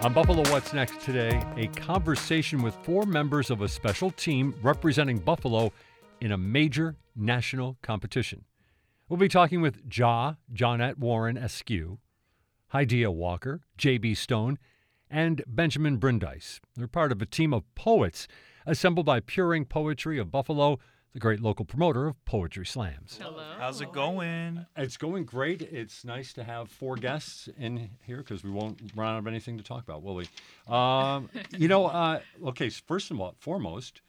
On Buffalo What's Next today, a conversation with four members of a special team representing Buffalo in a major national competition. We'll be talking with Ja, Johnette Warren Askew, Hydea Walker, J.B. Stone, and Benjamin Brandeis. They're part of a team of poets assembled by Pure Ink Poetry of Buffalo the great local promoter of Poetry Slams. Hello. How's it going? It's going great. It's nice to have four guests in here because we won't run out of anything to talk about, will we? Um, you know, uh, okay, first of all, foremost,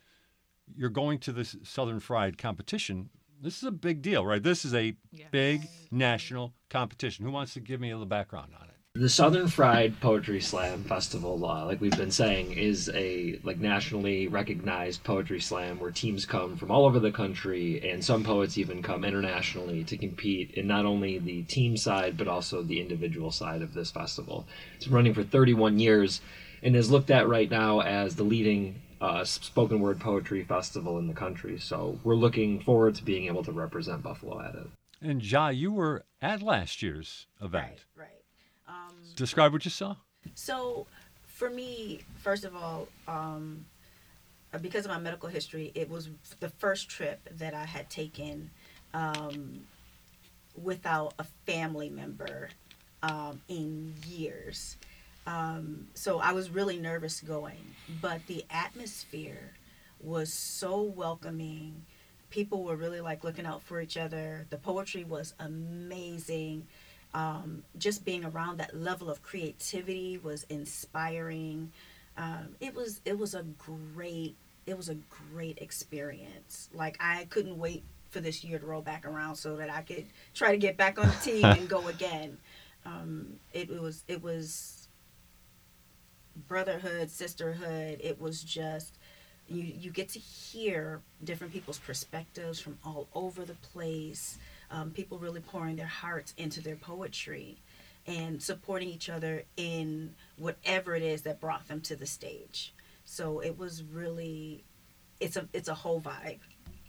you're going to this Southern Fried competition. This is a big deal, right? This is a yes. big national competition. Who wants to give me a little background on it? The Southern Fried Poetry Slam Festival, uh, like we've been saying, is a like nationally recognized poetry slam where teams come from all over the country, and some poets even come internationally to compete in not only the team side but also the individual side of this festival. It's been running for 31 years, and is looked at right now as the leading uh, spoken word poetry festival in the country. So we're looking forward to being able to represent Buffalo at it. And Ja, you were at last year's event. Right. right. Describe what you saw. So, for me, first of all, um, because of my medical history, it was the first trip that I had taken um, without a family member um, in years. Um, so I was really nervous going, but the atmosphere was so welcoming. People were really like looking out for each other. The poetry was amazing um, just being around that level of creativity was inspiring. Um, it was it was a great it was a great experience. Like I couldn't wait for this year to roll back around so that I could try to get back on the team and go again. Um, it, it was it was brotherhood, sisterhood. It was just you you get to hear different people's perspectives from all over the place um, people really pouring their hearts into their poetry and supporting each other in whatever it is that brought them to the stage. So it was really, it's a it's a whole vibe.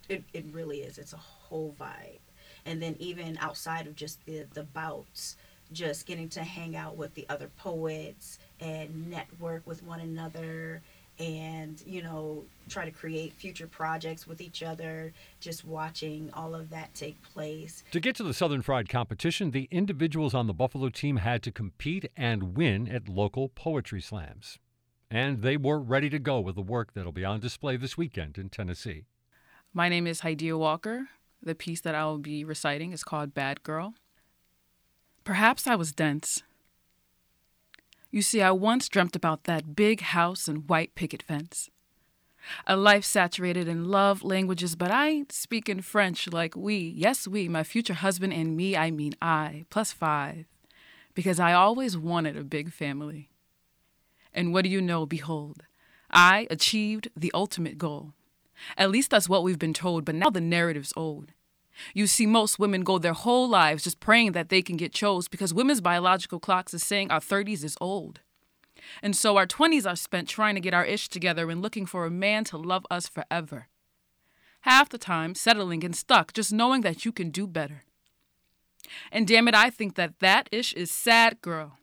It, it really is. It's a whole vibe. And then even outside of just the the bouts, just getting to hang out with the other poets and network with one another and you know try to create future projects with each other just watching all of that take place. To get to the southern fried competition the individuals on the buffalo team had to compete and win at local poetry slams. And they were ready to go with the work that'll be on display this weekend in tennessee. My name is Hydea Walker. The piece that i will be reciting is called bad girl. Perhaps i was dense you see, I once dreamt about that big house and white picket fence. A life saturated in love languages, but I ain't speaking French like we. Yes, we, my future husband and me, I mean I, plus five, because I always wanted a big family. And what do you know? Behold, I achieved the ultimate goal. At least that's what we've been told, but now the narrative's old. You see, most women go their whole lives just praying that they can get chose because women's biological clocks is saying our 30s is old. And so our 20s are spent trying to get our ish together and looking for a man to love us forever. Half the time, settling and stuck, just knowing that you can do better. And damn it, I think that that ish is sad, girl.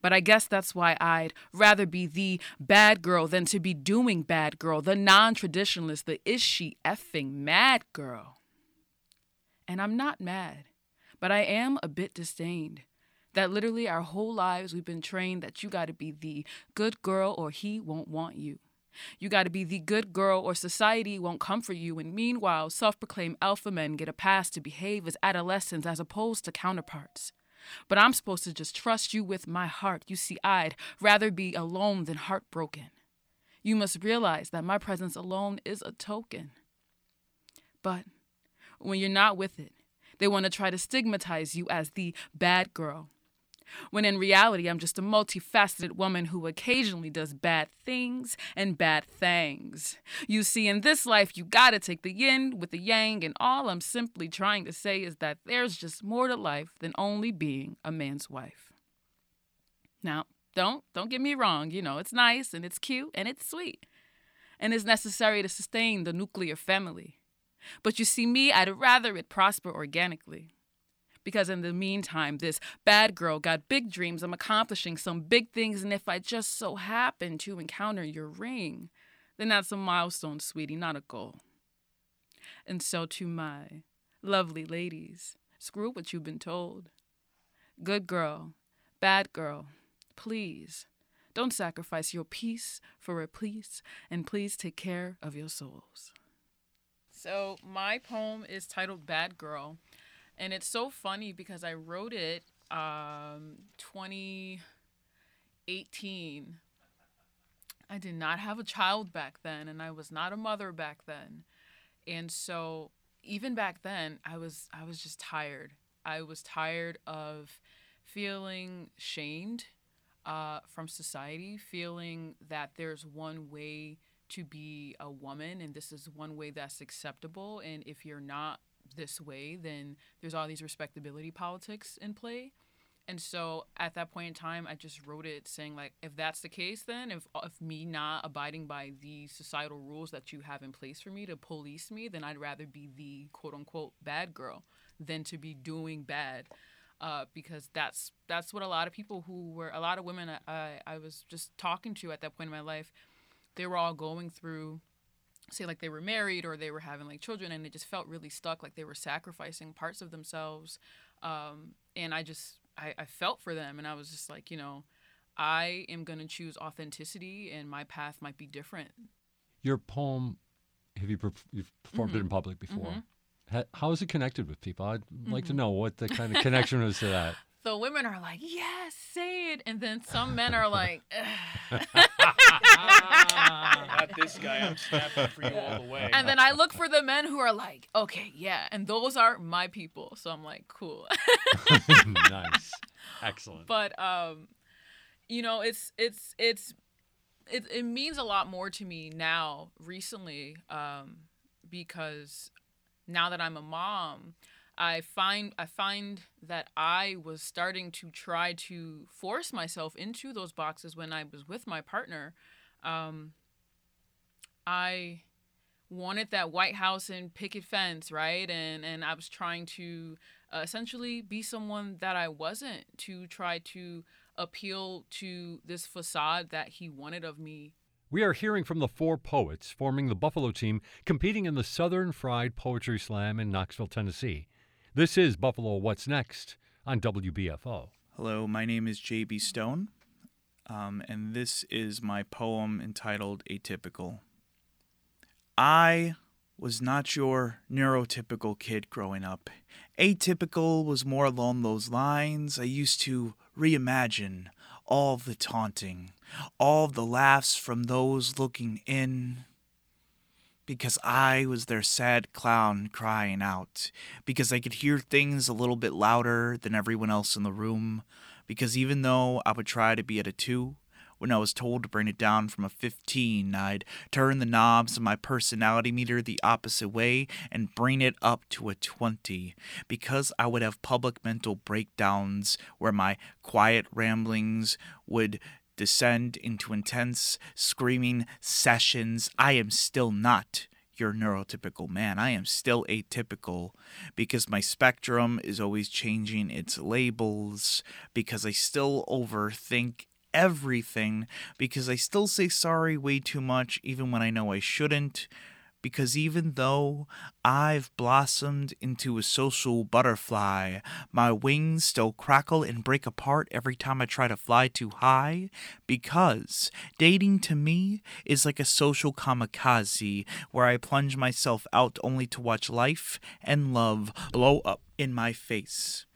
But I guess that's why I'd rather be the bad girl than to be doing bad girl, the non traditionalist, the is she effing mad girl. And I'm not mad, but I am a bit disdained that literally our whole lives we've been trained that you got to be the good girl or he won't want you. You got to be the good girl, or society won't comfort you. And meanwhile, self proclaimed alpha men get a pass to behave as adolescents as opposed to counterparts. But I'm supposed to just trust you with my heart. You see, I'd rather be alone than heartbroken. You must realize that my presence alone is a token. But when you're not with it, they want to try to stigmatize you as the bad girl. When in reality, I'm just a multifaceted woman who occasionally does bad things and bad things. You see, in this life, you gotta take the yin with the yang, and all I'm simply trying to say is that there's just more to life than only being a man's wife. Now, don't don't get me wrong, you know, it's nice and it's cute and it's sweet. And it's necessary to sustain the nuclear family. But you see, me, I'd rather it prosper organically. Because in the meantime, this bad girl got big dreams. I'm accomplishing some big things. And if I just so happen to encounter your ring, then that's a milestone, sweetie, not a goal. And so, to my lovely ladies, screw what you've been told. Good girl, bad girl, please don't sacrifice your peace for a peace, and please take care of your souls. So, my poem is titled Bad Girl, and it's so funny because I wrote it um 2018. I did not have a child back then, and I was not a mother back then. And so, even back then, I was I was just tired. I was tired of feeling shamed uh, from society, feeling that there's one way to be a woman and this is one way that's acceptable. And if you're not this way, then there's all these respectability politics in play. And so at that point in time, I just wrote it saying like, if that's the case, then if if me not abiding by the societal rules that you have in place for me to police me, then I'd rather be the quote unquote bad girl than to be doing bad uh, because that's that's what a lot of people who were a lot of women I, I was just talking to at that point in my life, they were all going through, say like they were married or they were having like children and it just felt really stuck like they were sacrificing parts of themselves, um, and I just I, I felt for them and I was just like you know, I am gonna choose authenticity and my path might be different. Your poem, have you perf- you've performed Mm-hmm. it in public before? Mhm. How is it connected with people? I'd like to Mhm. know what the kind of connection was to that. The women are like, yes, say it. And then some men are like, Not this guy. I'm snapping for you all the way. and then I look for the men who are like, okay, yeah. And those are my people. So I'm like, cool. nice. Excellent. But um, you know, it's it's it's it, it means a lot more to me now recently um, because now that I'm a mom, I find I find that I was starting to try to force myself into those boxes when I was with my partner. Um, I wanted that White House and picket fence, right? And and I was trying to uh, essentially be someone that I wasn't to try to appeal to this facade that he wanted of me. We are hearing from the four poets forming the Buffalo team competing in the Southern Fried Poetry Slam in Knoxville, Tennessee. This is Buffalo What's Next on WBFO. Hello, my name is J.B. Stone, um, and this is my poem entitled Atypical. I was not your neurotypical kid growing up. Atypical was more along those lines. I used to reimagine all the taunting, all the laughs from those looking in. Because I was their sad clown crying out. Because I could hear things a little bit louder than everyone else in the room. Because even though I would try to be at a 2, when I was told to bring it down from a 15, I'd turn the knobs of my personality meter the opposite way and bring it up to a 20 because I would have public mental breakdowns where my quiet ramblings would descend into intense screaming sessions. I am still not your neurotypical man. I am still atypical because my spectrum is always changing its labels, because I still overthink everything, because I still say sorry way too much, even when I know I shouldn't, Because even though I've blossomed into a social butterfly, my wings still crackle and break apart every time I try to fly too high. Because dating to me is like a social kamikaze where I plunge myself out only to watch life and love blow up in my face.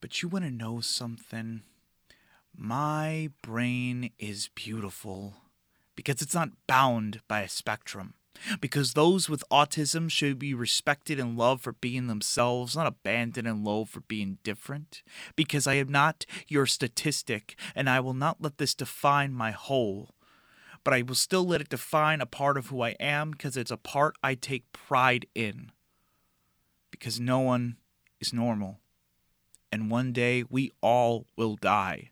But you want to know something? My brain is beautiful because it's not bound by a spectrum. Because those with autism should be respected and loved for being themselves, not abandoned and loathed for being different. Because I am not your statistic, and I will not let this define my whole. But I will still let it define a part of who I am because it's a part I take pride in. Because no one is normal. And one day we all will die.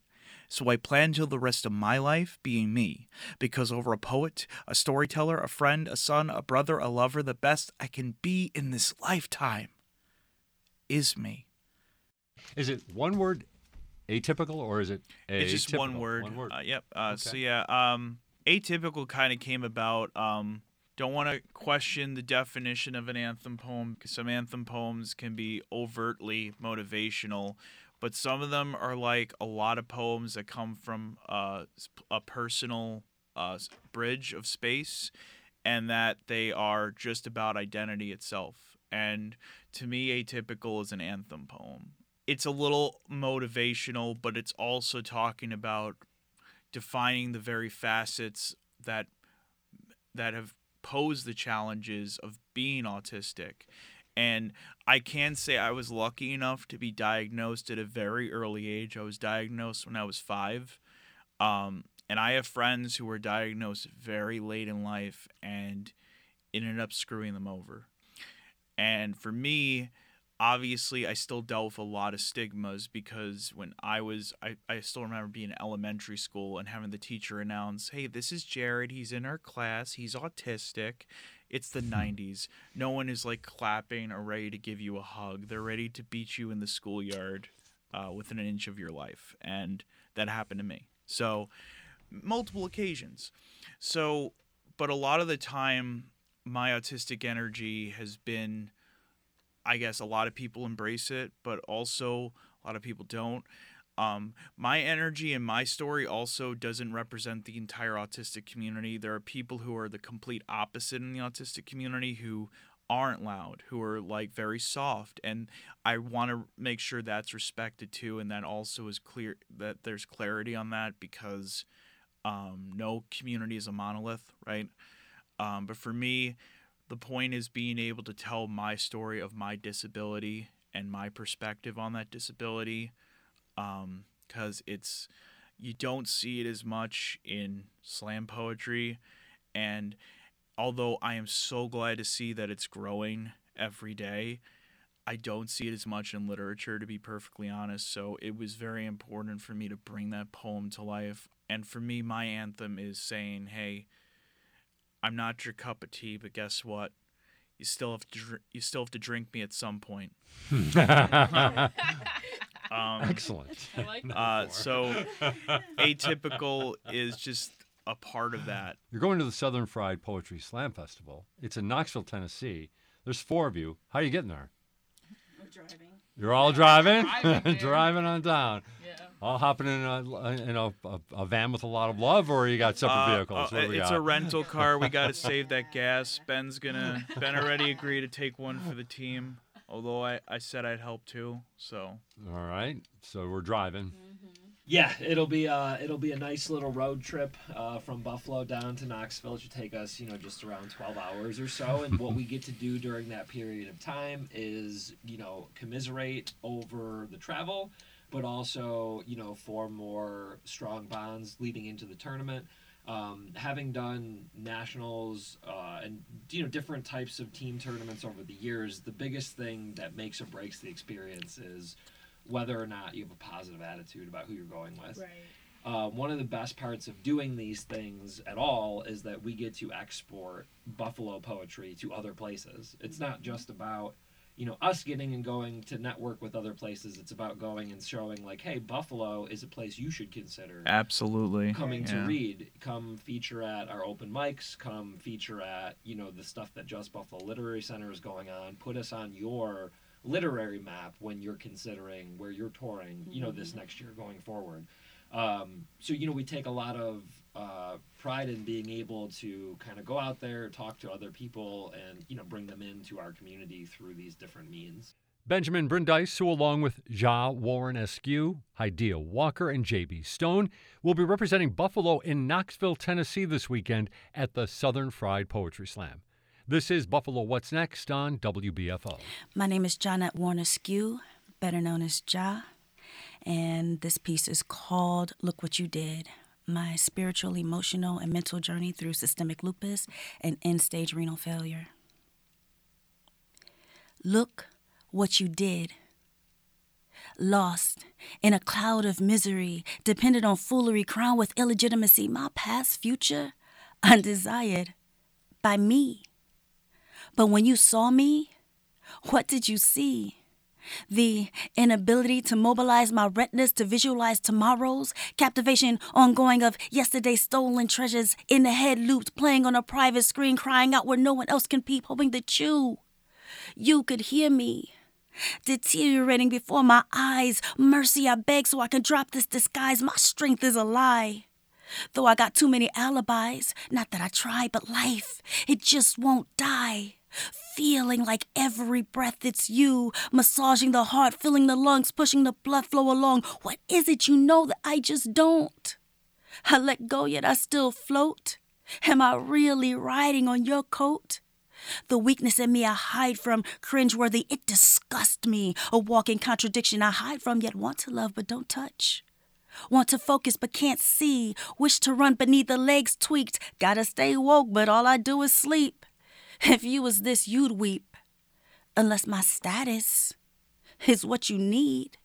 So I plan till the rest of my life being me, because over a poet, a storyteller, a friend, a son, a brother, a lover, the best I can be in this lifetime is me. Is it one word, atypical, or is it a It's just one word. One word. Uh, yep. Uh, So yeah, um, atypical kind of came about. Um, don't want to question the definition of an anthem poem. 'cause Some anthem poems can be overtly motivational, but some of them are like a lot of poems that come from uh, a personal uh, bridge of space, and that they are just about identity itself. And to me, atypical is an anthem poem. It's a little motivational, but it's also talking about defining the very facets that that have posed the challenges of being autistic. And I can say I was lucky enough to be diagnosed at a very early age. I was diagnosed when I was five. Um, and I have friends who were diagnosed very late in life and it ended up screwing them over. And for me, obviously, I still dealt with a lot of stigmas because when I was, I, I still remember being in elementary school and having the teacher announce, hey, this is Jared. He's in our class. He's autistic. It's the 90s. No one is like clapping or ready to give you a hug. They're ready to beat you in the schoolyard uh, within an inch of your life. And that happened to me. So, multiple occasions. So, but a lot of the time, my autistic energy has been, I guess, a lot of people embrace it, but also a lot of people don't. Um, my energy and my story also doesn't represent the entire autistic community. There are people who are the complete opposite in the autistic community who aren't loud, who are like very soft, and I want to make sure that's respected too, and that also is clear that there's clarity on that because um, no community is a monolith, right? Um, but for me, the point is being able to tell my story of my disability and my perspective on that disability Um, because it's you don't see it as much in slam poetry. And although i am so glad to see that it's growing every day i don't see it as much in literature to be perfectly honest. So it was very important for me to bring that poem to life. And for me my anthem is saying hey i'm not your cup of tea but guess what? You still have to dr- you still have to drink me at some point um, Excellent. I like Uh, so atypical is just a part of that. You're going to the Southern Fried Poetry Slam Festival. It's in Knoxville, Tennessee. There's four of you. How are you getting there? We're driving. You're all driving, Driving driving on down. Yeah. All hopping in a in a, a, a van with a lot of love, or you got separate Uh, vehicles. uh, What do we it's got? a rental car. We got to save that gas. Ben's gonna Ben already agreed to take one for the team. Although I, I said I'd help too. So All right, so we're driving. Yeah, it'll be uh, it'll be a nice little road trip uh, from Buffalo down to Knoxville. It should take us, you know, just around twelve hours or so. And what we get to do during that period of time is, you know, commiserate over the travel, but also, you know, form more strong bonds leading into the tournament. Um, having done nationals uh, and you know different types of team tournaments over the years, the biggest thing that makes or breaks the experience is whether or not you have a positive attitude about who you're going with. Right. Um, one of the best parts of doing these things at all is that we get to export Buffalo poetry to other places. It's not just about you know us getting and going to network with other places it's about going and showing like hey buffalo is a place you should consider Absolutely. coming to read. Come feature at our open mics. Come feature at you know the stuff that just buffalo literary center is going on. Put us on your literary map when you're considering where you're touring you know this next year going forward. Um, so you know we take a lot of uh, pride in being able to kind of go out there talk to other people and you know bring them into our community through these different means Benjamin Brandeis, who along with Ja Warren Askew, Hydea Walker, and J.B. Stone, will be representing Buffalo in Knoxville, Tennessee this weekend at the Southern Fried Poetry Slam. This is Buffalo What's Next on WBFO. My name is Johnette Warren Askew, better known as Ja, and this piece is called Look What You Did My Spiritual, Emotional, and Mental Journey Through Systemic Lupus and End Stage Renal Failure. Look what you did. Lost in a cloud of misery, dependent on foolery, crowned with illegitimacy, my past future undesired by me. But when you saw me, what did you see? The inability to mobilize my retinas to visualize tomorrows, captivation ongoing of yesterday's stolen treasures in the head looped, playing on a private screen, crying out where no one else can peep, hoping that you, you could hear me. Deteriorating before my eyes, mercy I beg so I can drop this disguise. My strength is a lie. Though I got too many alibis, not that I tried, but life, it just won't die. Feeling like every breath it's you, massaging the heart, filling the lungs, pushing the blood flow along. What is it you know that I just don't? I let go, yet I still float. Am I really riding on your coat? The weakness in me I hide from, cringeworthy, it disgusts me. A walking contradiction I hide from, yet want to love but don't touch. Want to focus but can't see. Wish to run beneath the legs tweaked. Gotta stay woke, but all I do is sleep. If you was this, you'd weep. Unless my status is what you need.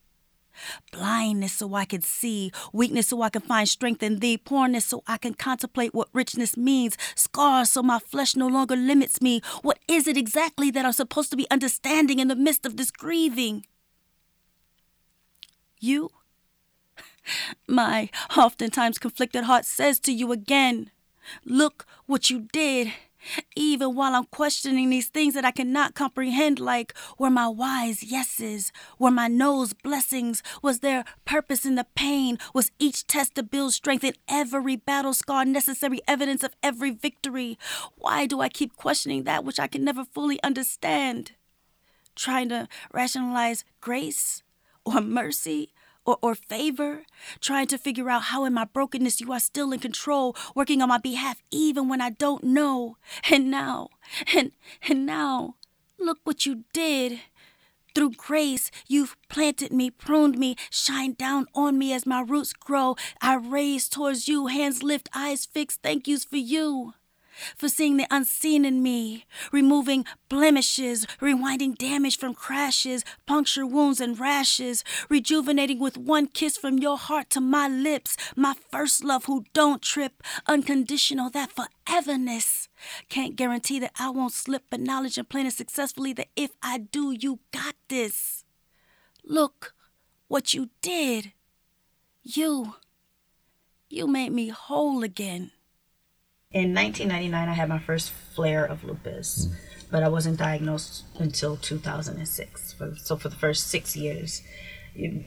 Blindness so I can see, weakness so I can find strength in thee, poorness so I can contemplate what richness means, scars so my flesh no longer limits me. What is it exactly that I'm supposed to be understanding in the midst of this grieving? You? My oftentimes conflicted heart says to you again, Look what you did. Even while I'm questioning these things that I cannot comprehend, like were my wise yeses, were my no's blessings, was there purpose in the pain, was each test to build strength in every battle scar, necessary evidence of every victory? Why do I keep questioning that which I can never fully understand? Trying to rationalize grace or mercy or, or favor, trying to figure out how in my brokenness you are still in control, working on my behalf even when I don't know. And now, and and now, look what you did. Through grace, you've planted me, pruned me, shined down on me as my roots grow. I raise towards you, hands lift, eyes fixed. Thank yous for you for seeing the unseen in me, removing blemishes, rewinding damage from crashes, puncture wounds and rashes, rejuvenating with one kiss from your heart to my lips, my first love who don't trip, unconditional, that foreverness. Can't guarantee that I won't slip, but knowledge and planning successfully that if I do, you got this. Look what you did. You. You made me whole again. In 1999, I had my first flare of lupus, hmm. but I wasn't diagnosed until 2006. So for the first six years,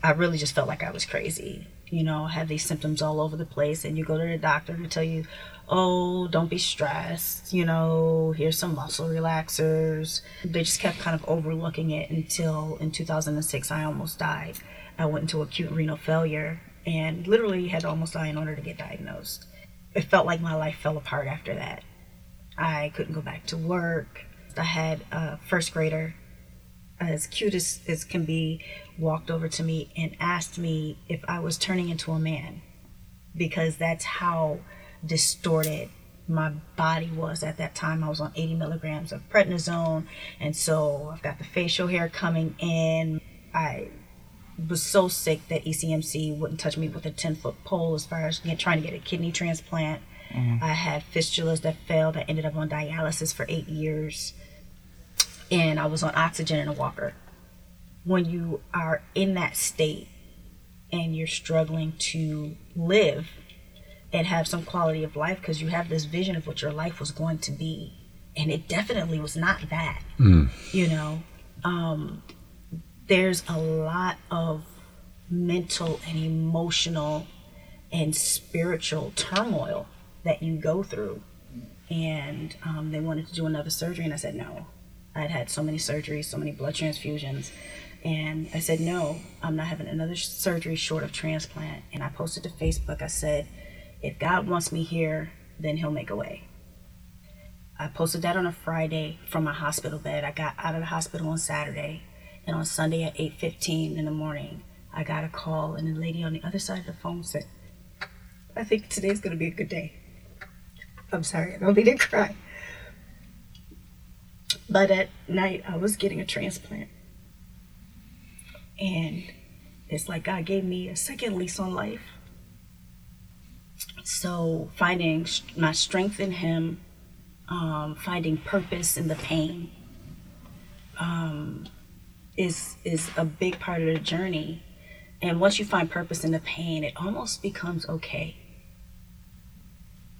I really just felt like I was crazy. You know, I had these symptoms all over the place, and you go to the doctor and they tell you, "Oh, don't be stressed." You know, here's some muscle relaxers. They just kept kind of overlooking it until in 2006, I almost died. I went into acute renal failure and literally had to almost die in order to get diagnosed it felt like my life fell apart after that. I couldn't go back to work. I had a first grader, as cute as, as can be, walked over to me and asked me if I was turning into a man because that's how distorted my body was at that time. I was on 80 milligrams of prednisone, and so I've got the facial hair coming in. I was so sick that ECMC wouldn't touch me with a 10 foot pole as far as trying to get a kidney transplant. Mhm. I had fistulas that failed. I ended up on dialysis for eight years. and I was on oxygen and a walker. When you are in that state and you're struggling to live and have some quality of life because you have this vision of what your life was going to be, and it definitely was not that. Mm. You know, um, there's a lot of mental and emotional and spiritual turmoil that you go through. And um, they wanted to do another surgery, and I said no. I'd had so many surgeries, so many blood transfusions. And I said, no, I'm not having another surgery short of transplant. And I posted to Facebook, I said, if God wants me here, then He'll make a way. I posted that on a Friday from my hospital bed. I got out of the hospital on Saturday, and on Sunday at 8:15 in the morning, I got a call, and the lady on the other side of the phone said, "I think today's going to be a good day." I'm sorry, I don't mean to cry. But at night, I was getting a transplant, and it's like God gave me a second lease on life. So finding my strength in Him um, finding purpose in the pain um, is is a big part of the journey. And once you find purpose in the pain, it almost becomes okay.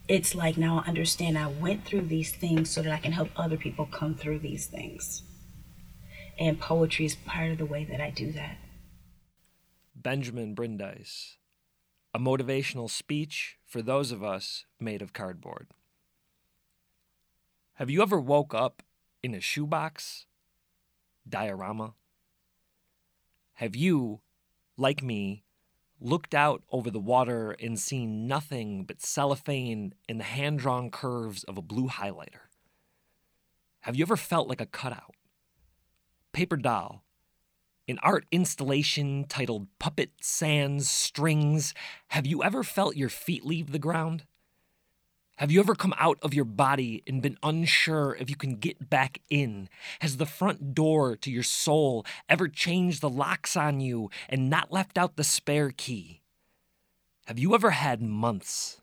It's like now I understand I went through these things so that I can help other people come through these things. And poetry is part of the way that I do that. Benjamin Brandeis, a motivational speech for those of us made of cardboard. Have you ever woke up in a shoebox? Diorama? Have you, like me, looked out over the water and seen nothing but cellophane and the hand drawn curves of a blue highlighter? Have you ever felt like a cutout? Paper doll, an art installation titled Puppet Sans Strings. Have you ever felt your feet leave the ground? Have you ever come out of your body and been unsure if you can get back in? Has the front door to your soul ever changed the locks on you and not left out the spare key? Have you ever had months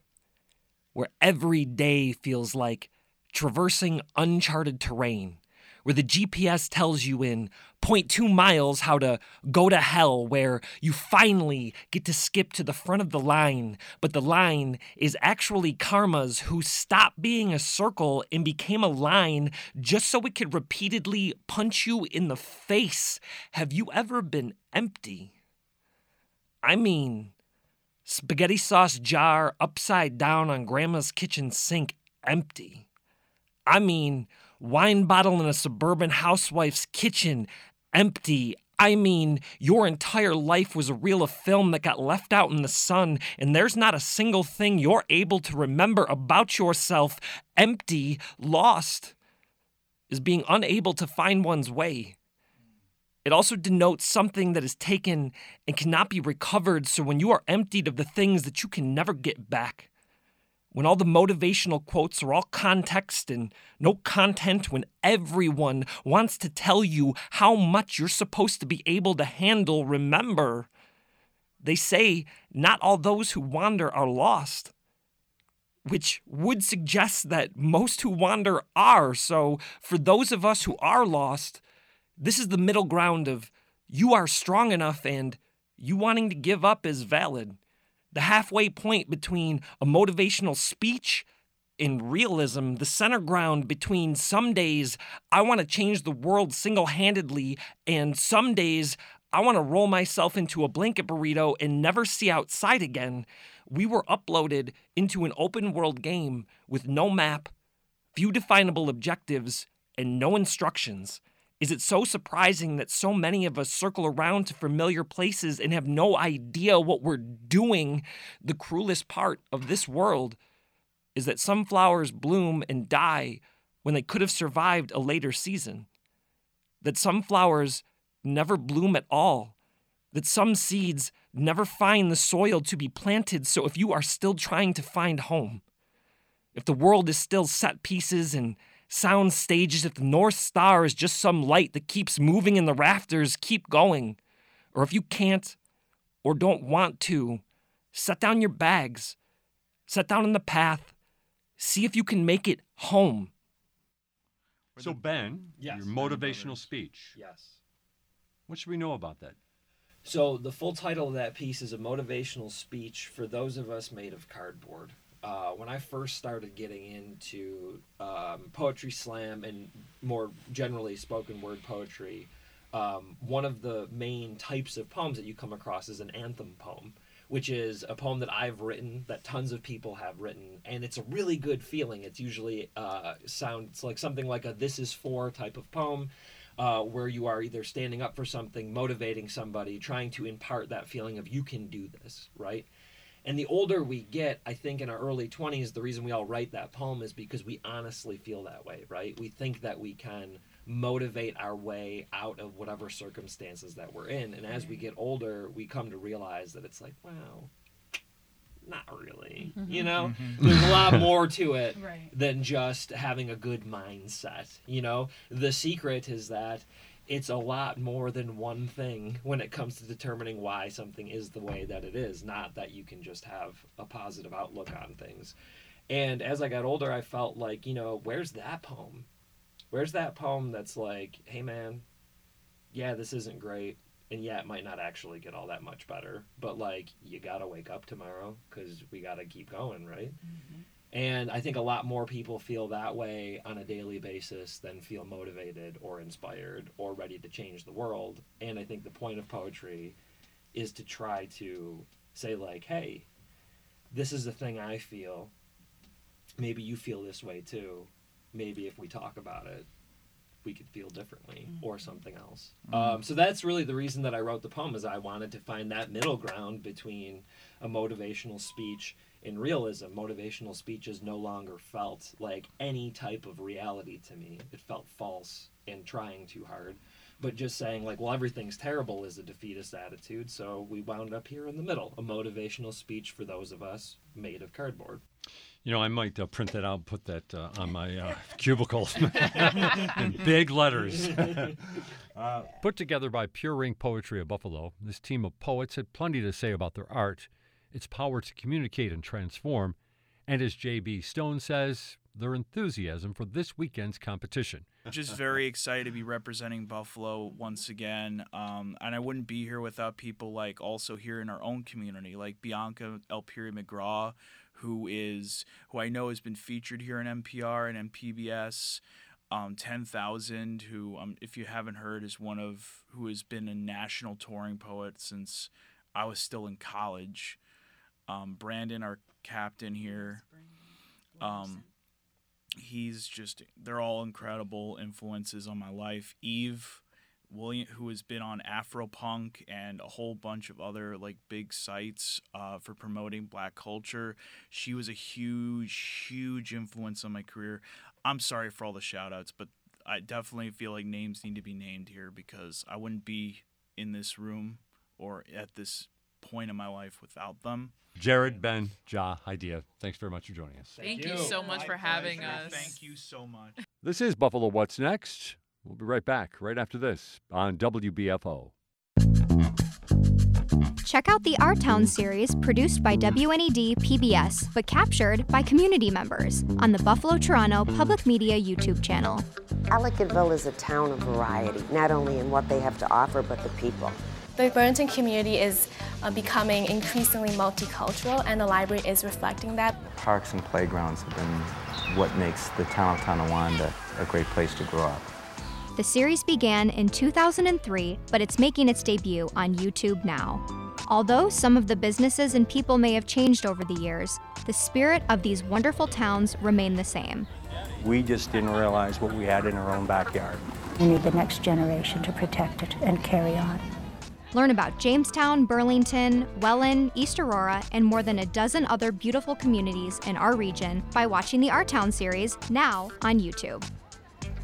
where every day feels like traversing uncharted terrain? Where the GPS tells you in 0.2 miles how to go to hell, where you finally get to skip to the front of the line, but the line is actually karma's who stopped being a circle and became a line just so it could repeatedly punch you in the face. Have you ever been empty? I mean, spaghetti sauce jar upside down on grandma's kitchen sink empty. I mean, wine bottle in a suburban housewife's kitchen, empty. I mean, your entire life was a reel of film that got left out in the sun, and there's not a single thing you're able to remember about yourself. Empty, lost, is being unable to find one's way. It also denotes something that is taken and cannot be recovered, so when you are emptied of the things that you can never get back, when all the motivational quotes are all context and no content, when everyone wants to tell you how much you're supposed to be able to handle, remember, they say not all those who wander are lost, which would suggest that most who wander are. So, for those of us who are lost, this is the middle ground of you are strong enough and you wanting to give up is valid the halfway point between a motivational speech and realism, the center ground between some days I want to change the world single handedly, and some days I want to roll myself into a blanket burrito and never see outside again. We were uploaded into an open world game with no map, few definable objectives, and no instructions. Is it so surprising that so many of us circle around to familiar places and have no idea what we're doing? The cruelest part of this world is that some flowers bloom and die when they could have survived a later season. That some flowers never bloom at all. That some seeds never find the soil to be planted. So if you are still trying to find home, if the world is still set pieces and sound stages if the North Star is just some light that keeps moving in the rafters, keep going. Or if you can't or don't want to, set down your bags, set down in the path, see if you can make it home. So Ben, Yes, your motivational speech. Yes. What should we know about that? So the full title of that piece is a motivational speech for those of us made of cardboard. Uh, when I first started getting into um, poetry slam and more generally spoken word poetry, um, one of the main types of poems that you come across is an anthem poem, which is a poem that I've written that tons of people have written, and it's a really good feeling. It's usually uh, sounds like something like a "This is for" type of poem uh, where you are either standing up for something, motivating somebody, trying to impart that feeling of you can do this, right? And the older we get, I think in our early 20s, the reason we all write that poem is because we honestly feel that way, right? We think that we can motivate our way out of whatever circumstances that we're in. And as we get older, we come to realize that it's like, wow, not really. You mm-hmm. know, mm-hmm. there's a lot more to it Right. than just having a good mindset. You know, the secret is that it's a lot more than one thing when it comes to determining why something is the way that it is, not that you can just have a positive outlook on things. And as I got older, I felt like, you know, where's that poem? Where's that poem that's like, hey man, yeah, this isn't great. And yeah, it might not actually get all that much better, but like, you gotta wake up tomorrow because we gotta keep going, right? Mm-hmm. And I think a lot more people feel that way on a daily basis than feel motivated or inspired or ready to change the world. And I think the point of poetry is to try to say, like, hey, this is the thing I feel. Maybe you feel this way too. Maybe if we talk about it, we could feel differently or something else. Um, so that's really the reason that I wrote the poem is I wanted to find that middle ground between a motivational speech and realism. Motivational speech is no longer felt like any type of reality to me. It felt false and trying too hard. But just saying like, well, everything's terrible is a defeatist attitude. So we wound up here in the middle, a motivational speech for those of us made of cardboard. You know, I might uh, print that out, and put that uh, on my uh, cubicle in big letters. uh, put together by Pure Ink Poetry of Buffalo, this team of poets had plenty to say about their art, its power to communicate and transform, and as J.B. Stone says, their enthusiasm for this weekend's competition. Just very excited to be representing Buffalo once again. Um, and I wouldn't be here without people like also here in our own community, like Bianca Elpiri McGraw, who is who I know has been featured here in NPR and MPBS. Um, Ten Thousand, who um, if you haven't heard, is one of who has been a national touring poet since I was still in college. Um, Brandon, our captain here. Um, he's just they're all incredible influences on my life. Eve William, who has been on Afropunk and a whole bunch of other like big sites uh, for promoting Black culture, she was a huge, huge influence on my career. I'm sorry for all the shout outs, but I definitely feel like names need to be named here because I wouldn't be in this room or at this point in my life without them. Jared, Ben, Ja, Hydea, thanks very much for joining us. Thank, you. so much My for having us. Thank you so much. This is Buffalo What's Next. We'll be right back right after this on WBFO. Check out the Our Town series produced by WNED PBS, but captured by community members on the Buffalo Toronto Public Media YouTube channel. Ellicottville is a town of variety, not only in what they have to offer, but the people. The Burlington community is uh, becoming increasingly multicultural, and the library is reflecting that. Parks and playgrounds have been what makes the town of Tonawanda a great place to grow up. The series began in 2003, but it's making its debut on YouTube now. Although some of the businesses and people may have changed over the years, the spirit of these wonderful towns remain the same. We just didn't realize what we had in our own backyard. We need the next generation to protect it and carry on. Learn about Jamestown, Burlington, Welland, East Aurora, and more than a dozen other beautiful communities in our region by watching the Our Town series now on YouTube.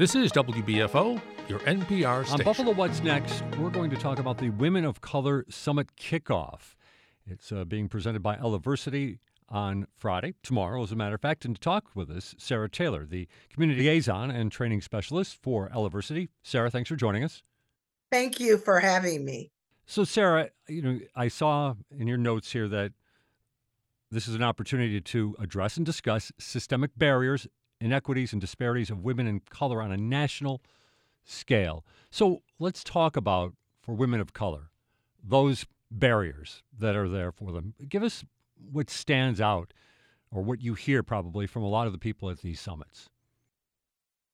This is WBFO, your NPR station. On. Buffalo What's Next, we're going to talk about the Women of Color Summit Kickoff. It's uh, being presented by Eleversity on Friday, tomorrow, as a matter of fact. And to talk with us, Sara Taylor, the community liaison and training specialist for Eleversity. Sara, thanks for joining us. Thank you for having me. So, Sara, you know, I saw in your notes here that this is an opportunity to address and discuss systemic barriers, inequities, and disparities of women of color on a national scale. So, let's talk about for women of color those barriers that are there for them. Give us what stands out or what you hear probably from a lot of the people at these summits.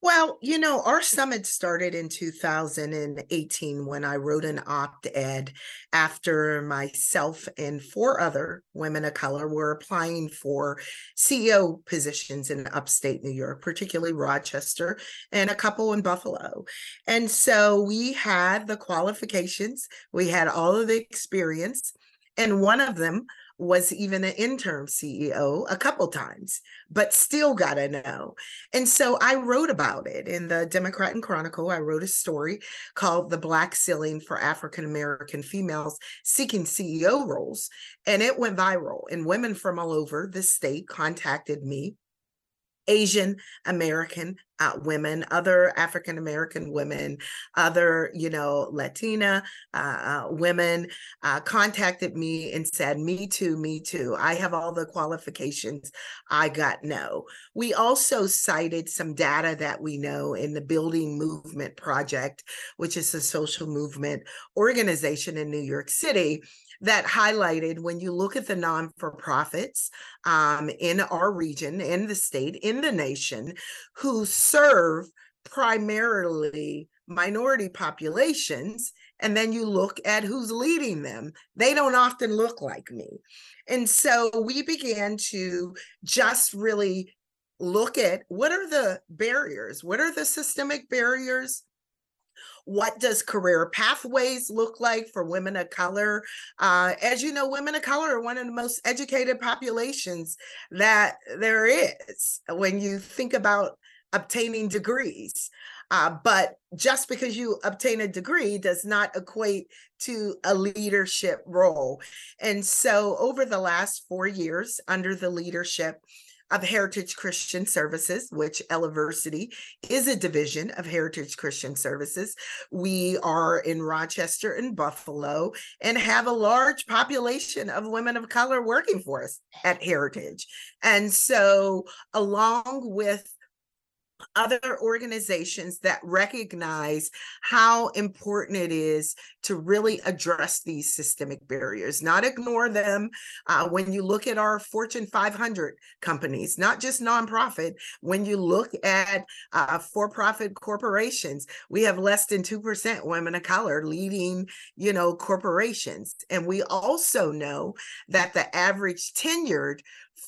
Well, you know, our summit started in 2018 when I wrote an opt ed after myself and four other women of color were applying for CEO positions in upstate New York, particularly Rochester, and a couple in Buffalo. And so we had the qualifications, we had all of the experience, and one of them was even an interim CEO a couple times, but still got a no. And so I wrote about it in the Democrat and Chronicle. I wrote a story called The Black Ceiling for African American Females Seeking CEO Roles. And it went viral, and women from all over the state contacted me Asian American uh, women, other African American women, other, you know, Latina uh, uh, women uh, contacted me and said, Me too, me too. I have all the qualifications. I got no. We also cited some data that we know in the Building Movement Project, which is a social movement organization in New York City that highlighted when you look at the non for profits um, in our region, in the state, in the nation, who serve primarily minority populations, and then you look at who's leading them, they don't often look like me. And so we began to just really look at what are the barriers? What are the systemic barriers? What does career pathways look like for women of color? Uh, as you know, women of color are one of the most educated populations that there is when you think about obtaining degrees. Uh, but just because you obtain a degree does not equate to a leadership role. And so, over the last four years, under the leadership of Heritage Christian Services, which Eleversity is a division of Heritage Christian Services. We are in Rochester and Buffalo and have a large population of women of color working for us at Heritage. And so, along with other organizations that recognize how important it is to really address these systemic barriers, not ignore them. Uh, when you look at our Fortune 500 companies, not just nonprofit, when you look at uh, for profit corporations, we have less than 2% women of color leading, you know, corporations. And we also know that the average tenured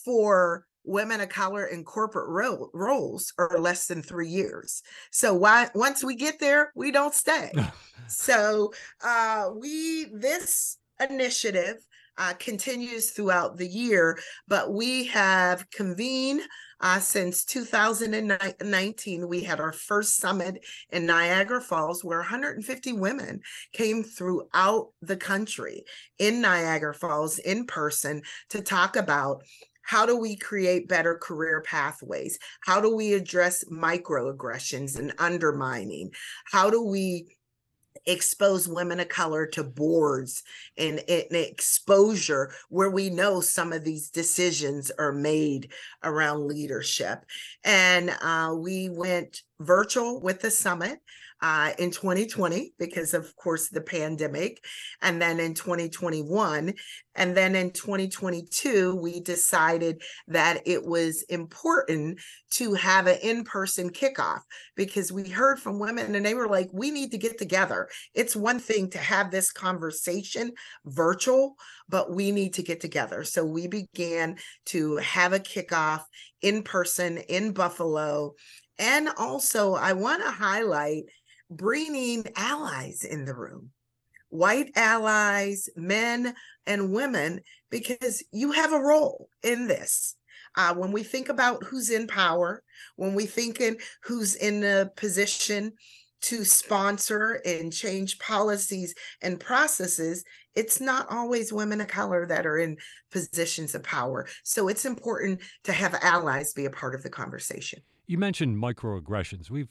for women of color in corporate ro- roles are less than three years. So why once we get there, we don't stay. so uh, we this initiative uh, continues throughout the year, but we have convened uh, since 2019. We had our first summit in Niagara Falls where 150 women came throughout the country in Niagara Falls in person to talk about how do we create better career pathways? How do we address microaggressions and undermining? How do we expose women of color to boards and, and, exposure where we know some of these decisions are made around leadership. And uh, we went virtual with the summit uh, in 2020 because of course the pandemic and then in 2021 and then in 2022 we decided that it was important to have an in-person kickoff because we heard from women and they were like we need to get together. It's one thing to have this conversation virtual but we need to get together. So we began to have a kickoff in person in buffalo. And also i want to highlight bringing allies in the room white allies, men and women, because you have a role in this. Uh, when we think about who's in power, when we think in who's in the position to sponsor and change policies and processes, it's not always women of color that are in positions of power. So it's important to have allies be a part of the conversation. You mentioned microaggressions. We've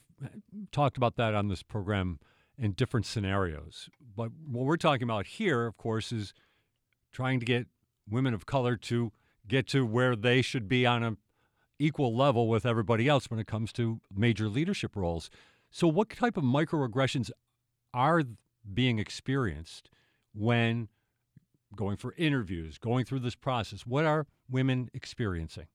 talked about that on this program in different scenarios. But what we're talking about here, of course, is trying to get women of color to get to where they should be on an equal level with everybody else when it comes to major leadership roles. So, what type of microaggressions are being experienced when going for interviews, going through this process? What are women experiencing?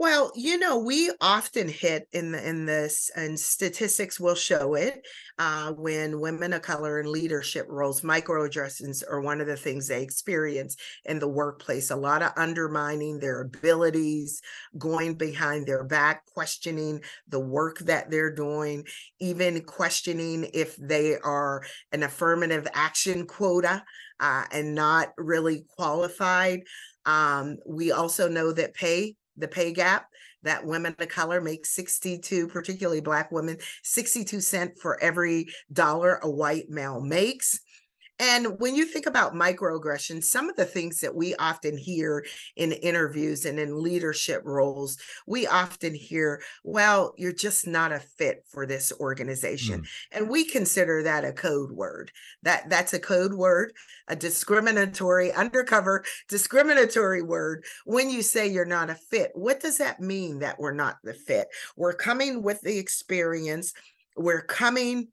Well, you know, we often hit in the in this, and statistics will show it. Uh, when women of color in leadership roles, microaggressions are one of the things they experience in the workplace. A lot of undermining their abilities, going behind their back, questioning the work that they're doing, even questioning if they are an affirmative action quota uh, and not really qualified. Um, we also know that pay the pay gap that women of color make 62 particularly black women 62 cent for every dollar a white male makes and when you think about microaggressions, some of the things that we often hear in interviews and in leadership roles, we often hear, well, you're just not a fit for this organization. Mm. And we consider that a code word. That that's a code word, a discriminatory, undercover discriminatory word when you say you're not a fit. What does that mean that we're not the fit? We're coming with the experience, we're coming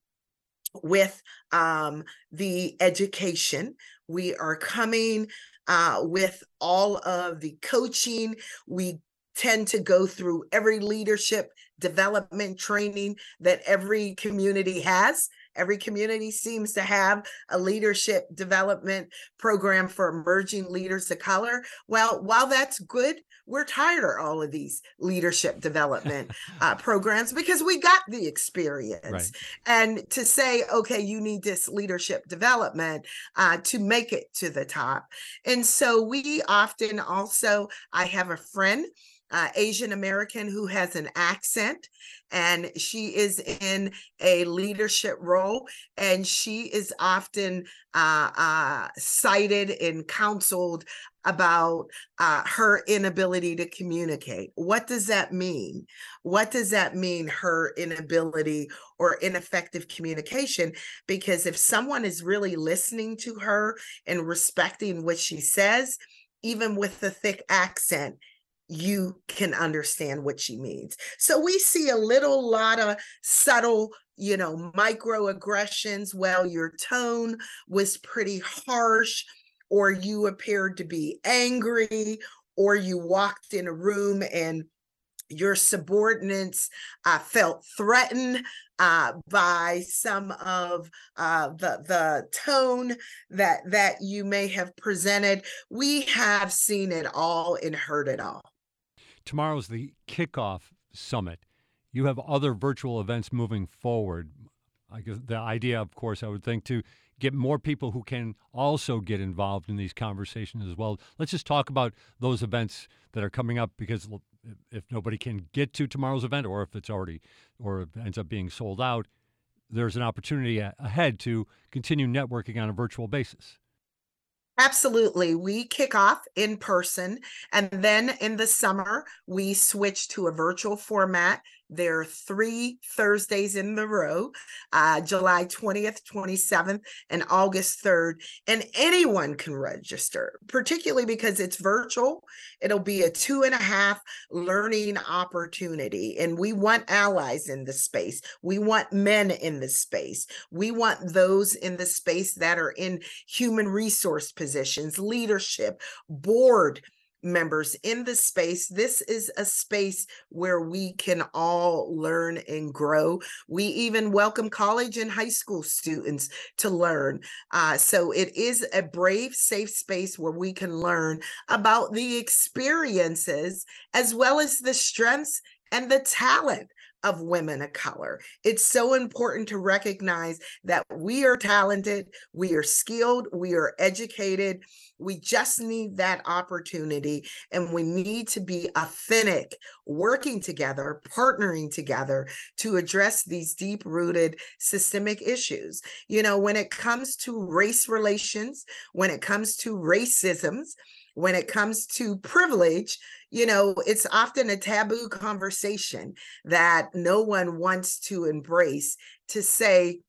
with um, the education. We are coming uh, with all of the coaching. We tend to go through every leadership development training that every community has. Every community seems to have a leadership development program for emerging leaders of color. Well, while that's good, we're tired of all of these leadership development uh, programs because we got the experience. Right. And to say, okay, you need this leadership development uh, to make it to the top. And so we often also, I have a friend uh, Asian American who has an accent, and she is in a leadership role, and she is often uh, uh, cited and counseled about uh, her inability to communicate. What does that mean? What does that mean, her inability or ineffective communication? Because if someone is really listening to her and respecting what she says, even with the thick accent, you can understand what she means. So we see a little lot of subtle, you know, microaggressions. Well, your tone was pretty harsh, or you appeared to be angry, or you walked in a room and your subordinates uh, felt threatened uh, by some of uh, the the tone that that you may have presented. We have seen it all and heard it all tomorrow's the kickoff summit. You have other virtual events moving forward. I guess the idea, of course, I would think to get more people who can also get involved in these conversations as well. Let's just talk about those events that are coming up because if nobody can get to tomorrow's event or if it's already or it ends up being sold out, there's an opportunity ahead to continue networking on a virtual basis. Absolutely. We kick off in person. And then in the summer, we switch to a virtual format there are three Thursdays in the row, uh, July 20th, 27th, and August 3rd. And anyone can register, particularly because it's virtual. It'll be a two and a half learning opportunity. And we want allies in the space. We want men in the space. We want those in the space that are in human resource positions, leadership, board members in the space. This is a space where we can all learn and grow. We even welcome college and high school students to learn. Uh, so it is a brave, safe space where we can learn about the experiences as well as the strengths and the talent of women of color. It's so important to recognize that we are talented, we are skilled, we are educated. We just need that opportunity and we need to be authentic, working together, partnering together to address these deep rooted systemic issues. You know, when it comes to race relations, when it comes to racisms, when it comes to privilege, you know, it's often a taboo conversation that no one wants to embrace to say,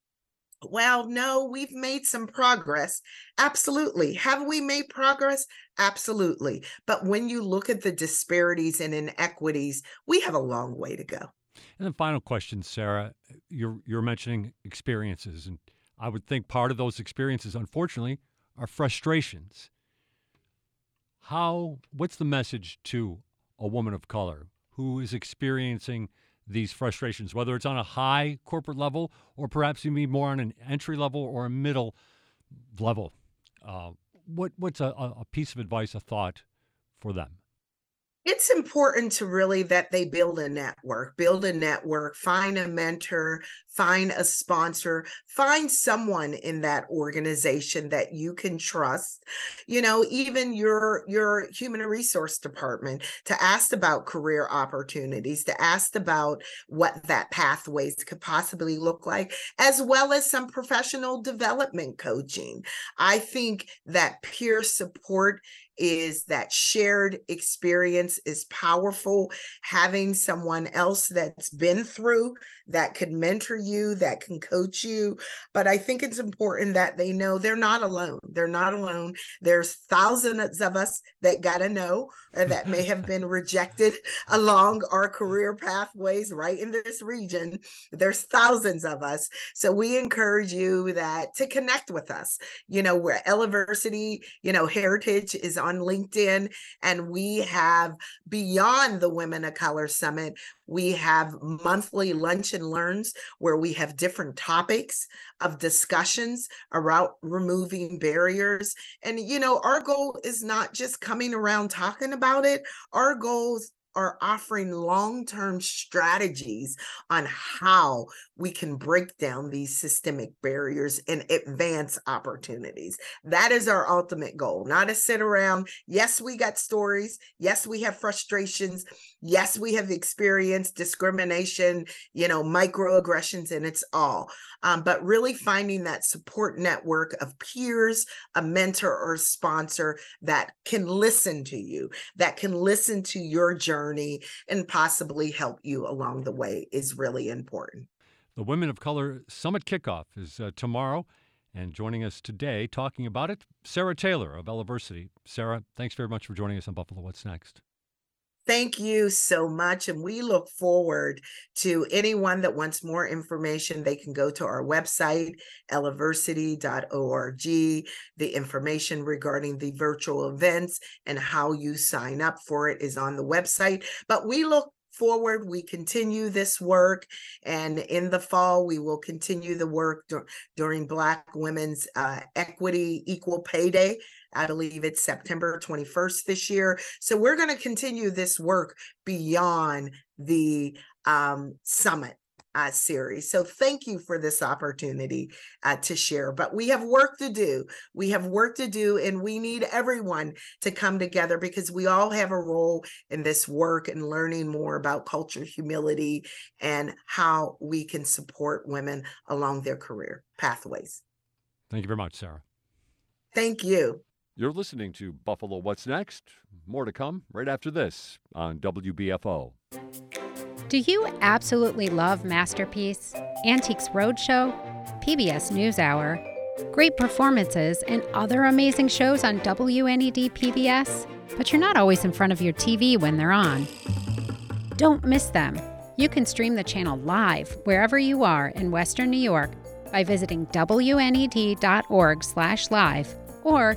well, no, we've made some progress. Absolutely. Have we made progress? Absolutely. But when you look at the disparities and inequities, we have a long way to go. And then final question, Sara, you're you're mentioning experiences and I would think part of those experiences unfortunately are frustrations how what's the message to a woman of color who is experiencing these frustrations whether it's on a high corporate level or perhaps even more on an entry level or a middle level? Uh, what what's a, a piece of advice a thought for them it's important to really that they build a network build a network find a mentor find a sponsor find someone in that organization that you can trust. You know even your your human resource department to ask about career opportunities to ask about what that pathways could possibly look like as well as some professional development coaching. I think that peer support is that shared experience is powerful. Having someone else that's been through that can mentor you, that can coach you. But I think it's important that they know they're not alone. They're not alone. There's thousands of us that got to know or that may have been rejected along our career pathways right in this region. There's thousands of us. So we encourage you that to connect with us. You know, where Eleversity, you know, Heritage is on LinkedIn and we have beyond the Women of Color Summit, we have monthly lunch and learns where we have different topics of discussions around removing barriers. And, you know, our goal is not just coming around talking about it, our goals are offering long term strategies on how we can break down these systemic barriers and advance opportunities. That is our ultimate goal, not to sit around. Yes, we got stories. Yes, we have frustrations. Yes, we have experienced discrimination, you know, microaggressions, and it's all. Um, but really finding that support network of peers, a mentor or sponsor that can listen to you, that can listen to your journey journey and possibly help you along the way is really important. The Women of Color Summit kickoff is uh, tomorrow. And joining us today talking about it, Sara Taylor of Eleversity. Sara, thanks very much for joining us on Buffalo What's Next. Thank you so much. And we look forward to anyone that wants more information. They can go to our website, eleversity.org. The information regarding the virtual events and how you sign up for it is on the website. But we look forward. We continue this work, and in the fall, we will continue the work dur- during Black Women's uh, Equity Equal Pay Day. I believe it's September 21st this year. So we're going to continue this work beyond the um, summit uh, series. So thank you for this opportunity uh, to share. But we have work to do. We have work to do, and we need everyone to come together because we all have a role in this work and learning more about culture, humility, and how we can support women along their career pathways. Thank you very much, Sara. Thank you. You're listening to Buffalo What's Next. More to come right after this on WBFO. Do you absolutely love Masterpiece, Antiques Roadshow, PBS NewsHour, great performances, and other amazing shows on WNED PBS, but you're not always in front of your TV when they're on? Don't miss them. You can stream the channel live wherever you are in Western New York by visiting wned.org/live or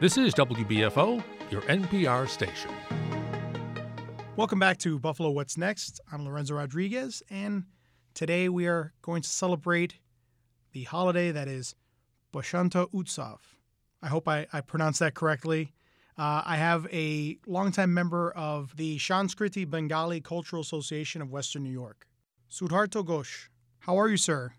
This is WBFO, your NPR station. Welcome back to Buffalo What's Next. I'm Lorenzo Rodriguez, and today we are going to celebrate the holiday that is Basanta Utsav. I hope I, I pronounced that correctly. Uh, I have a longtime member of the Sanskriti Bengali Cultural Association of Western New York, Shuhartho Ghose. How are you, sir?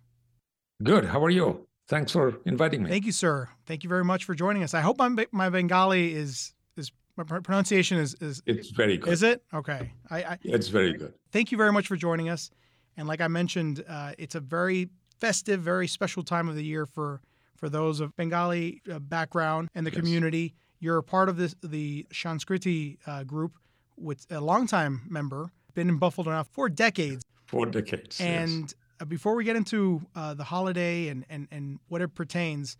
Good. How are you? Thanks for inviting me. Thank you, sir. Thank you very much for joining us. I hope my my Bengali is is my pronunciation is is it's very good. Is it okay? I, I it's very good. Thank you very much for joining us. And like I mentioned, uh, it's a very festive, very special time of the year for for those of Bengali uh, background and the yes. community. You're a part of this the Sanskriti uh, group with a longtime member, been in Buffalo now for decades. Four decades. And yes. Uh, before we get into uh, the holiday and, and, and what it pertains,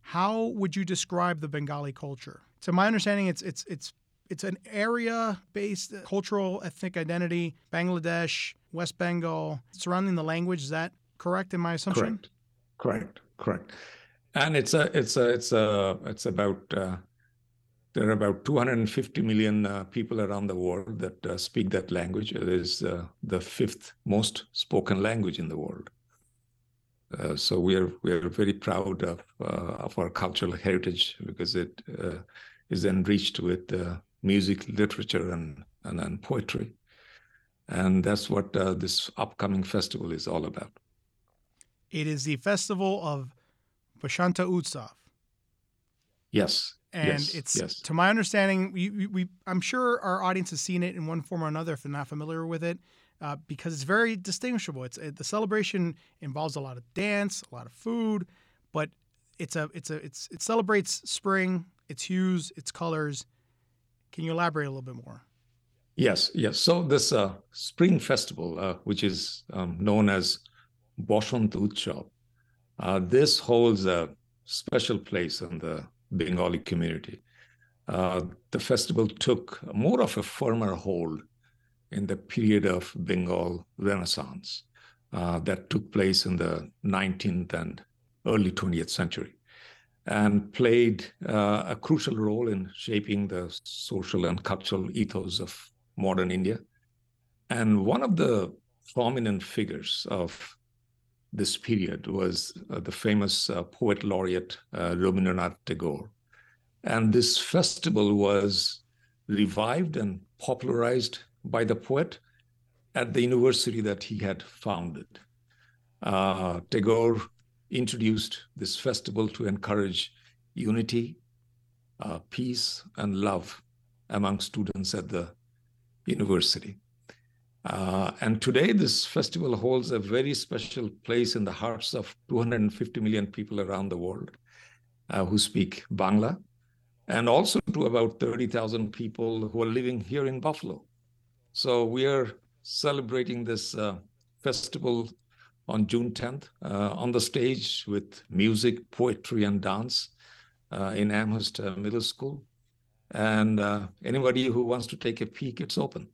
how would you describe the Bengali culture? To my understanding, it's it's it's it's an area-based cultural ethnic identity. Bangladesh, West Bengal, surrounding the language. Is that correct in my assumption? Correct. Correct. Correct. And it's a it's a it's a it's about uh, there are about 250 million uh, people around the world that uh, speak that language. It is uh, the fifth most spoken language in the world. Uh, so we are we are very proud of uh, of our cultural heritage because it uh, is enriched with music, literature, and, and, and poetry, and that's what this upcoming festival is all about. It is the festival of Basanta Utsav. Yes, and yes, it's yes. to my understanding we, we, i'm sure our audience has seen it in one form or another if they're not familiar with it uh, because it's very distinguishable. It's it, the celebration involves a lot of dance a lot of food but it's a it's a it's it celebrates spring its hues its colors. Can you elaborate a little bit more? Yes yes. So this uh, spring festival uh, which is um, known as Basant Utsav, uh, this holds a special place in the Bengali community. Uh, the festival took more of a firmer hold in the period of Bengal Renaissance uh, that took place in the 19th and early 20th century and played uh, a crucial role in shaping the social and cultural ethos of modern India. And one of the prominent figures of this period was uh, the famous uh, poet laureate uh, Rabindranath Tagore. And this festival was revived and popularized by the poet at the university that he had founded. Uh, Tagore introduced this festival to encourage unity, uh, peace, and love among students at the university. Uh, and today, this festival holds a very special place in the hearts of 250 million people around the world uh, who speak Bangla, and also to about 30,000 people who are living here in Buffalo. So we are celebrating this uh, festival on June 10th uh, on the stage with music, poetry, and dance uh, in Amherst Middle School. And anybody who wants to take a peek, it's open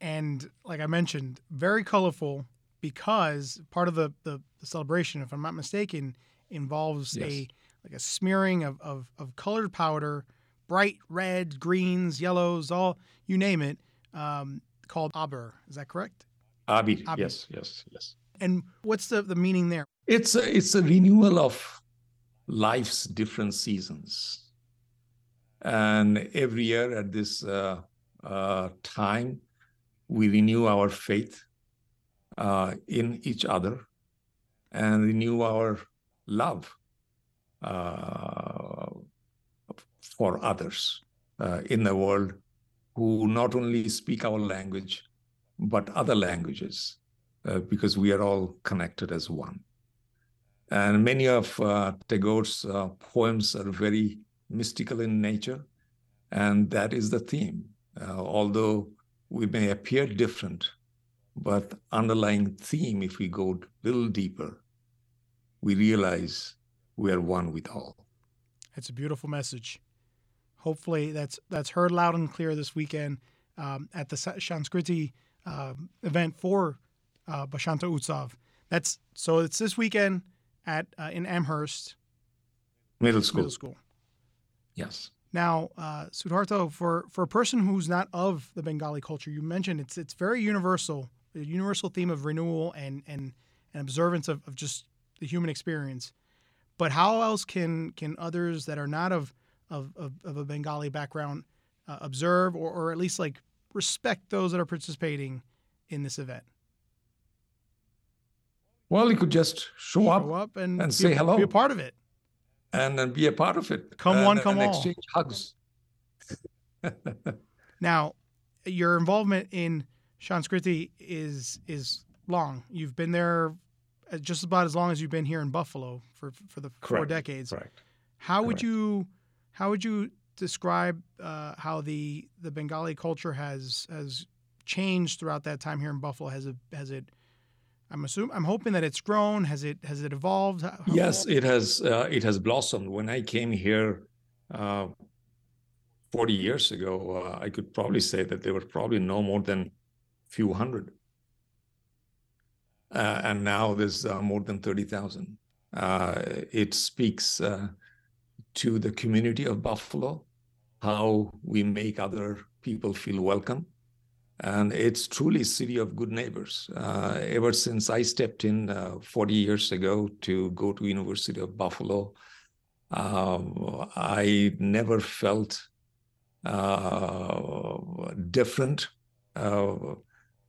and like I mentioned, very colorful because part of the, the, the celebration, if I'm not mistaken, involves yes. a like a smearing of, of, of colored powder, bright red, greens, yellows, all you name it, um, called aber. Is that correct? Abir. Yes, yes, yes. And what's the, the meaning there? It's a, it's a renewal of life's different seasons. And every year at this uh, uh, time, we renew our faith uh, in each other and renew our love uh, for others uh, in the world who not only speak our language, but other languages, uh, because we are all connected as one. And many of uh, Tagore's uh, poems are very mystical in nature, and that is the theme. although we may appear different, but underlying theme, if we go a little deeper, we realize we are one with all. It's a beautiful message. Hopefully, that's that's heard loud and clear this weekend. um, at the Sanskriti uh, event for uh, Basanta Utsav. That's so it's this weekend at uh, in Amherst Middle school. Middle school. Yes. Now, uh, Shuhartho, for for a person who's not of the Bengali culture, you mentioned it's it's very universal, a universal theme of renewal and and, and observance of, of just the human experience. But how else can can others that are not of of, of, of a Bengali background uh, observe or, or at least like respect those that are participating in this event? Well, you could just show, Show up, up and, be say hello Be a part of it. And then be a part of it. Come and, one, come and all. exchange hugs. Now, your involvement in Sanskriti is is long. You've been there uh, just about as long as you've been here in Buffalo for for the four decades. Correct. How would you how would you describe uh, how the the Bengali culture has has changed throughout that time here in Buffalo? Has it has it I'm assuming I'm hoping that it's grown. Has it has it evolved? How- how- Yes, it has. Uh, it has blossomed. When I came here uh, 40 years ago, uh, I could probably say that there were probably no more than few hundred, uh, and now there's uh, more than 30,000. Uh, it speaks uh, to the community of Buffalo, how we make other people feel welcome. And it's truly city of good neighbors. Uh, ever since I stepped in uh, 40 years ago to go to University of Buffalo, um, I never felt uh, different uh,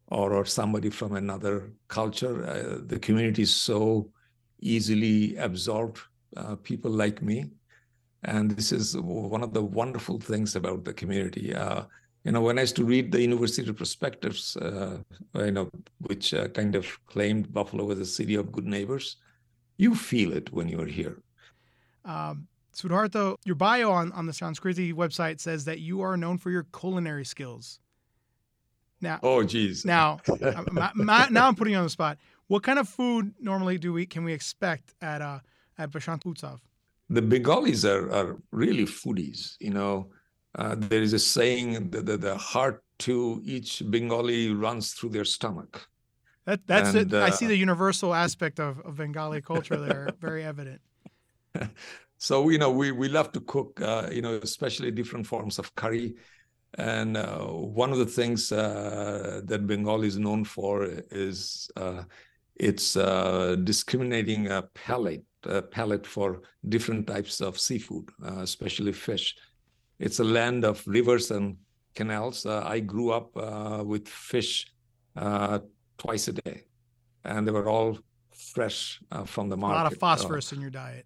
or, or somebody from another culture. Uh, the community is so easily absorbed uh, people like me. And this is one of the wonderful things about the community. You know, when I used to read the university perspectives, uh, you know, which uh, kind of claimed Buffalo as a city of good neighbors, you feel it when you're here. Um, Shuhartho, your bio on, on the Sanskriti website says that you are known for your culinary skills. Now, Oh, geez. now, my, my, now I'm putting you on the spot. What kind of food normally do we can we expect at uh, at Basant Utsav? the Bengalis are, are really foodies. You know, uh, there is a saying that the, the heart to each Bengali runs through their stomach. That that's And, it. I see uh, the universal aspect of, of Bengali culture there, very evident. So you know, we we love to cook. Uh, you know, especially different forms of curry. And uh, one of the things uh, that Bengal is known for is uh, its uh, discriminating uh, palate uh, palate for different types of seafood, uh, especially fish. It's a land of rivers and canals. Uh, I grew up uh, with fish uh, twice a day, and they were all fresh uh, from the market. A lot of phosphorus in your diet.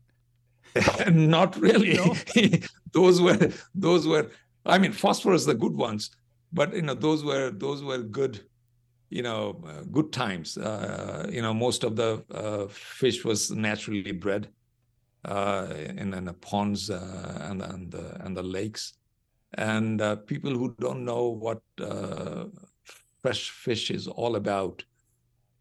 not really. No? those were those were. I mean, phosphorus the good ones, but you know those were those were good. You know, uh, good times. Uh, you know, most of the uh, fish was naturally bred uh, in, in the ponds uh, and and the and the lakes, and uh, people who don't know what uh, fresh fish is all about,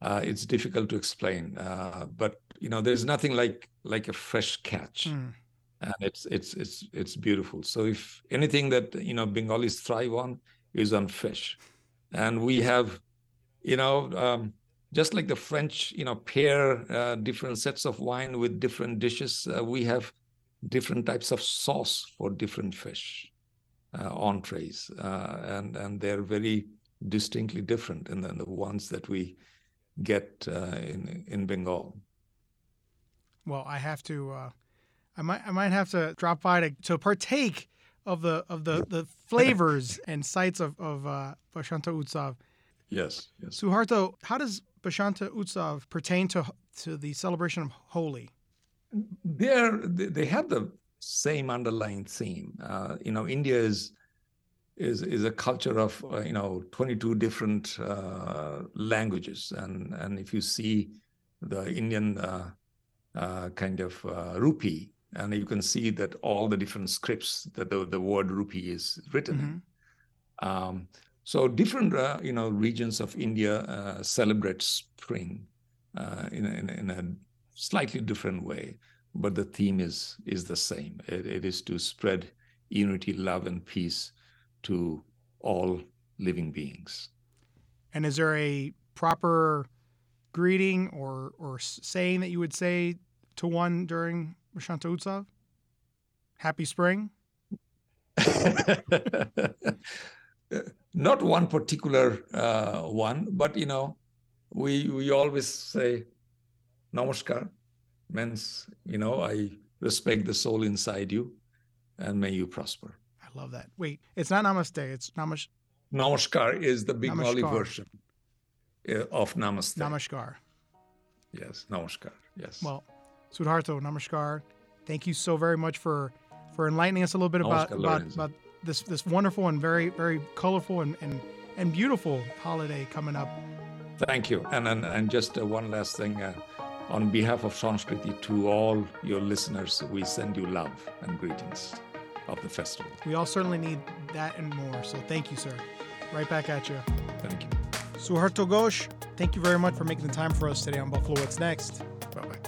uh, it's difficult to explain. Uh, but you know, there's nothing like like a fresh catch, Mm. and it's it's it's it's beautiful. So if anything that you know Bengalis thrive on is on fish, and we have, you know, um, just like the French, you know, pair uh, different sets of wine with different dishes. Uh, we have different types of sauce for different fish uh, entrees, uh, and and they're very distinctly different than the ones that we get uh, in in Bengal. Well, I have to. Uh, I might. I might have to drop by to, to partake of the of the, the flavors and sights of of uh, Utsav. Yes, yes. Shuhartho, how does Basanta Utsav pertain to to the celebration of Holi? they're they they have the same underlying theme. Uh, you know, India is is is a culture of uh, you know 22 different uh, languages, and and if you see the Indian uh, uh, kind of uh, rupee, and you can see that all the different scripts that the, the word rupee is written in. Um, so different, uh, you know, regions of India uh, celebrate spring uh, in, a, in, in a slightly different way, but the theme is is the same. It, it is to spread unity, love, and peace to all living beings. And is there a proper greeting or or saying that you would say to one during Basanta Utsav? Happy spring. Not one particular uh, one, but you know, we we always say namaskar means you know I respect the soul inside you, and may you prosper. I love that. Wait, it's not namaste. It's namash Namaskar is the Bengali version uh, of namaste. namaskar. yes, namaskar. Yes. Well, Shuhartho, namaskar. Thank you so very much for for enlightening us a little bit about about, about this this wonderful and very very colorful and and, and beautiful holiday coming up. Thank you. And and, and just uh, one last thing. Uh, on behalf of Sanskriti, to all your listeners, we send you love and greetings of the festival. We all certainly need that and more. So thank you, sir. Right back at you. Thank you. Shuhartho Ghose, thank you very much for making the time for us today on Buffalo What's Next. Bye bye.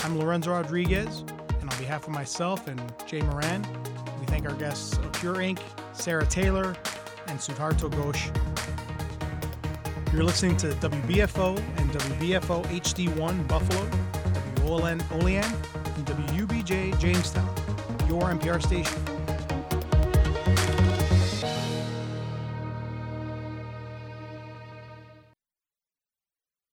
I'm Lorenzo Rodriguez, and on behalf of myself and Jay Moran, we thank our guests of Pure Ink, Sara Taylor, and Shuhartho Ghose. You're listening to WBFO and WBFO HD1 Buffalo, WOLN Olean, and WUBJ Jamestown, your NPR station.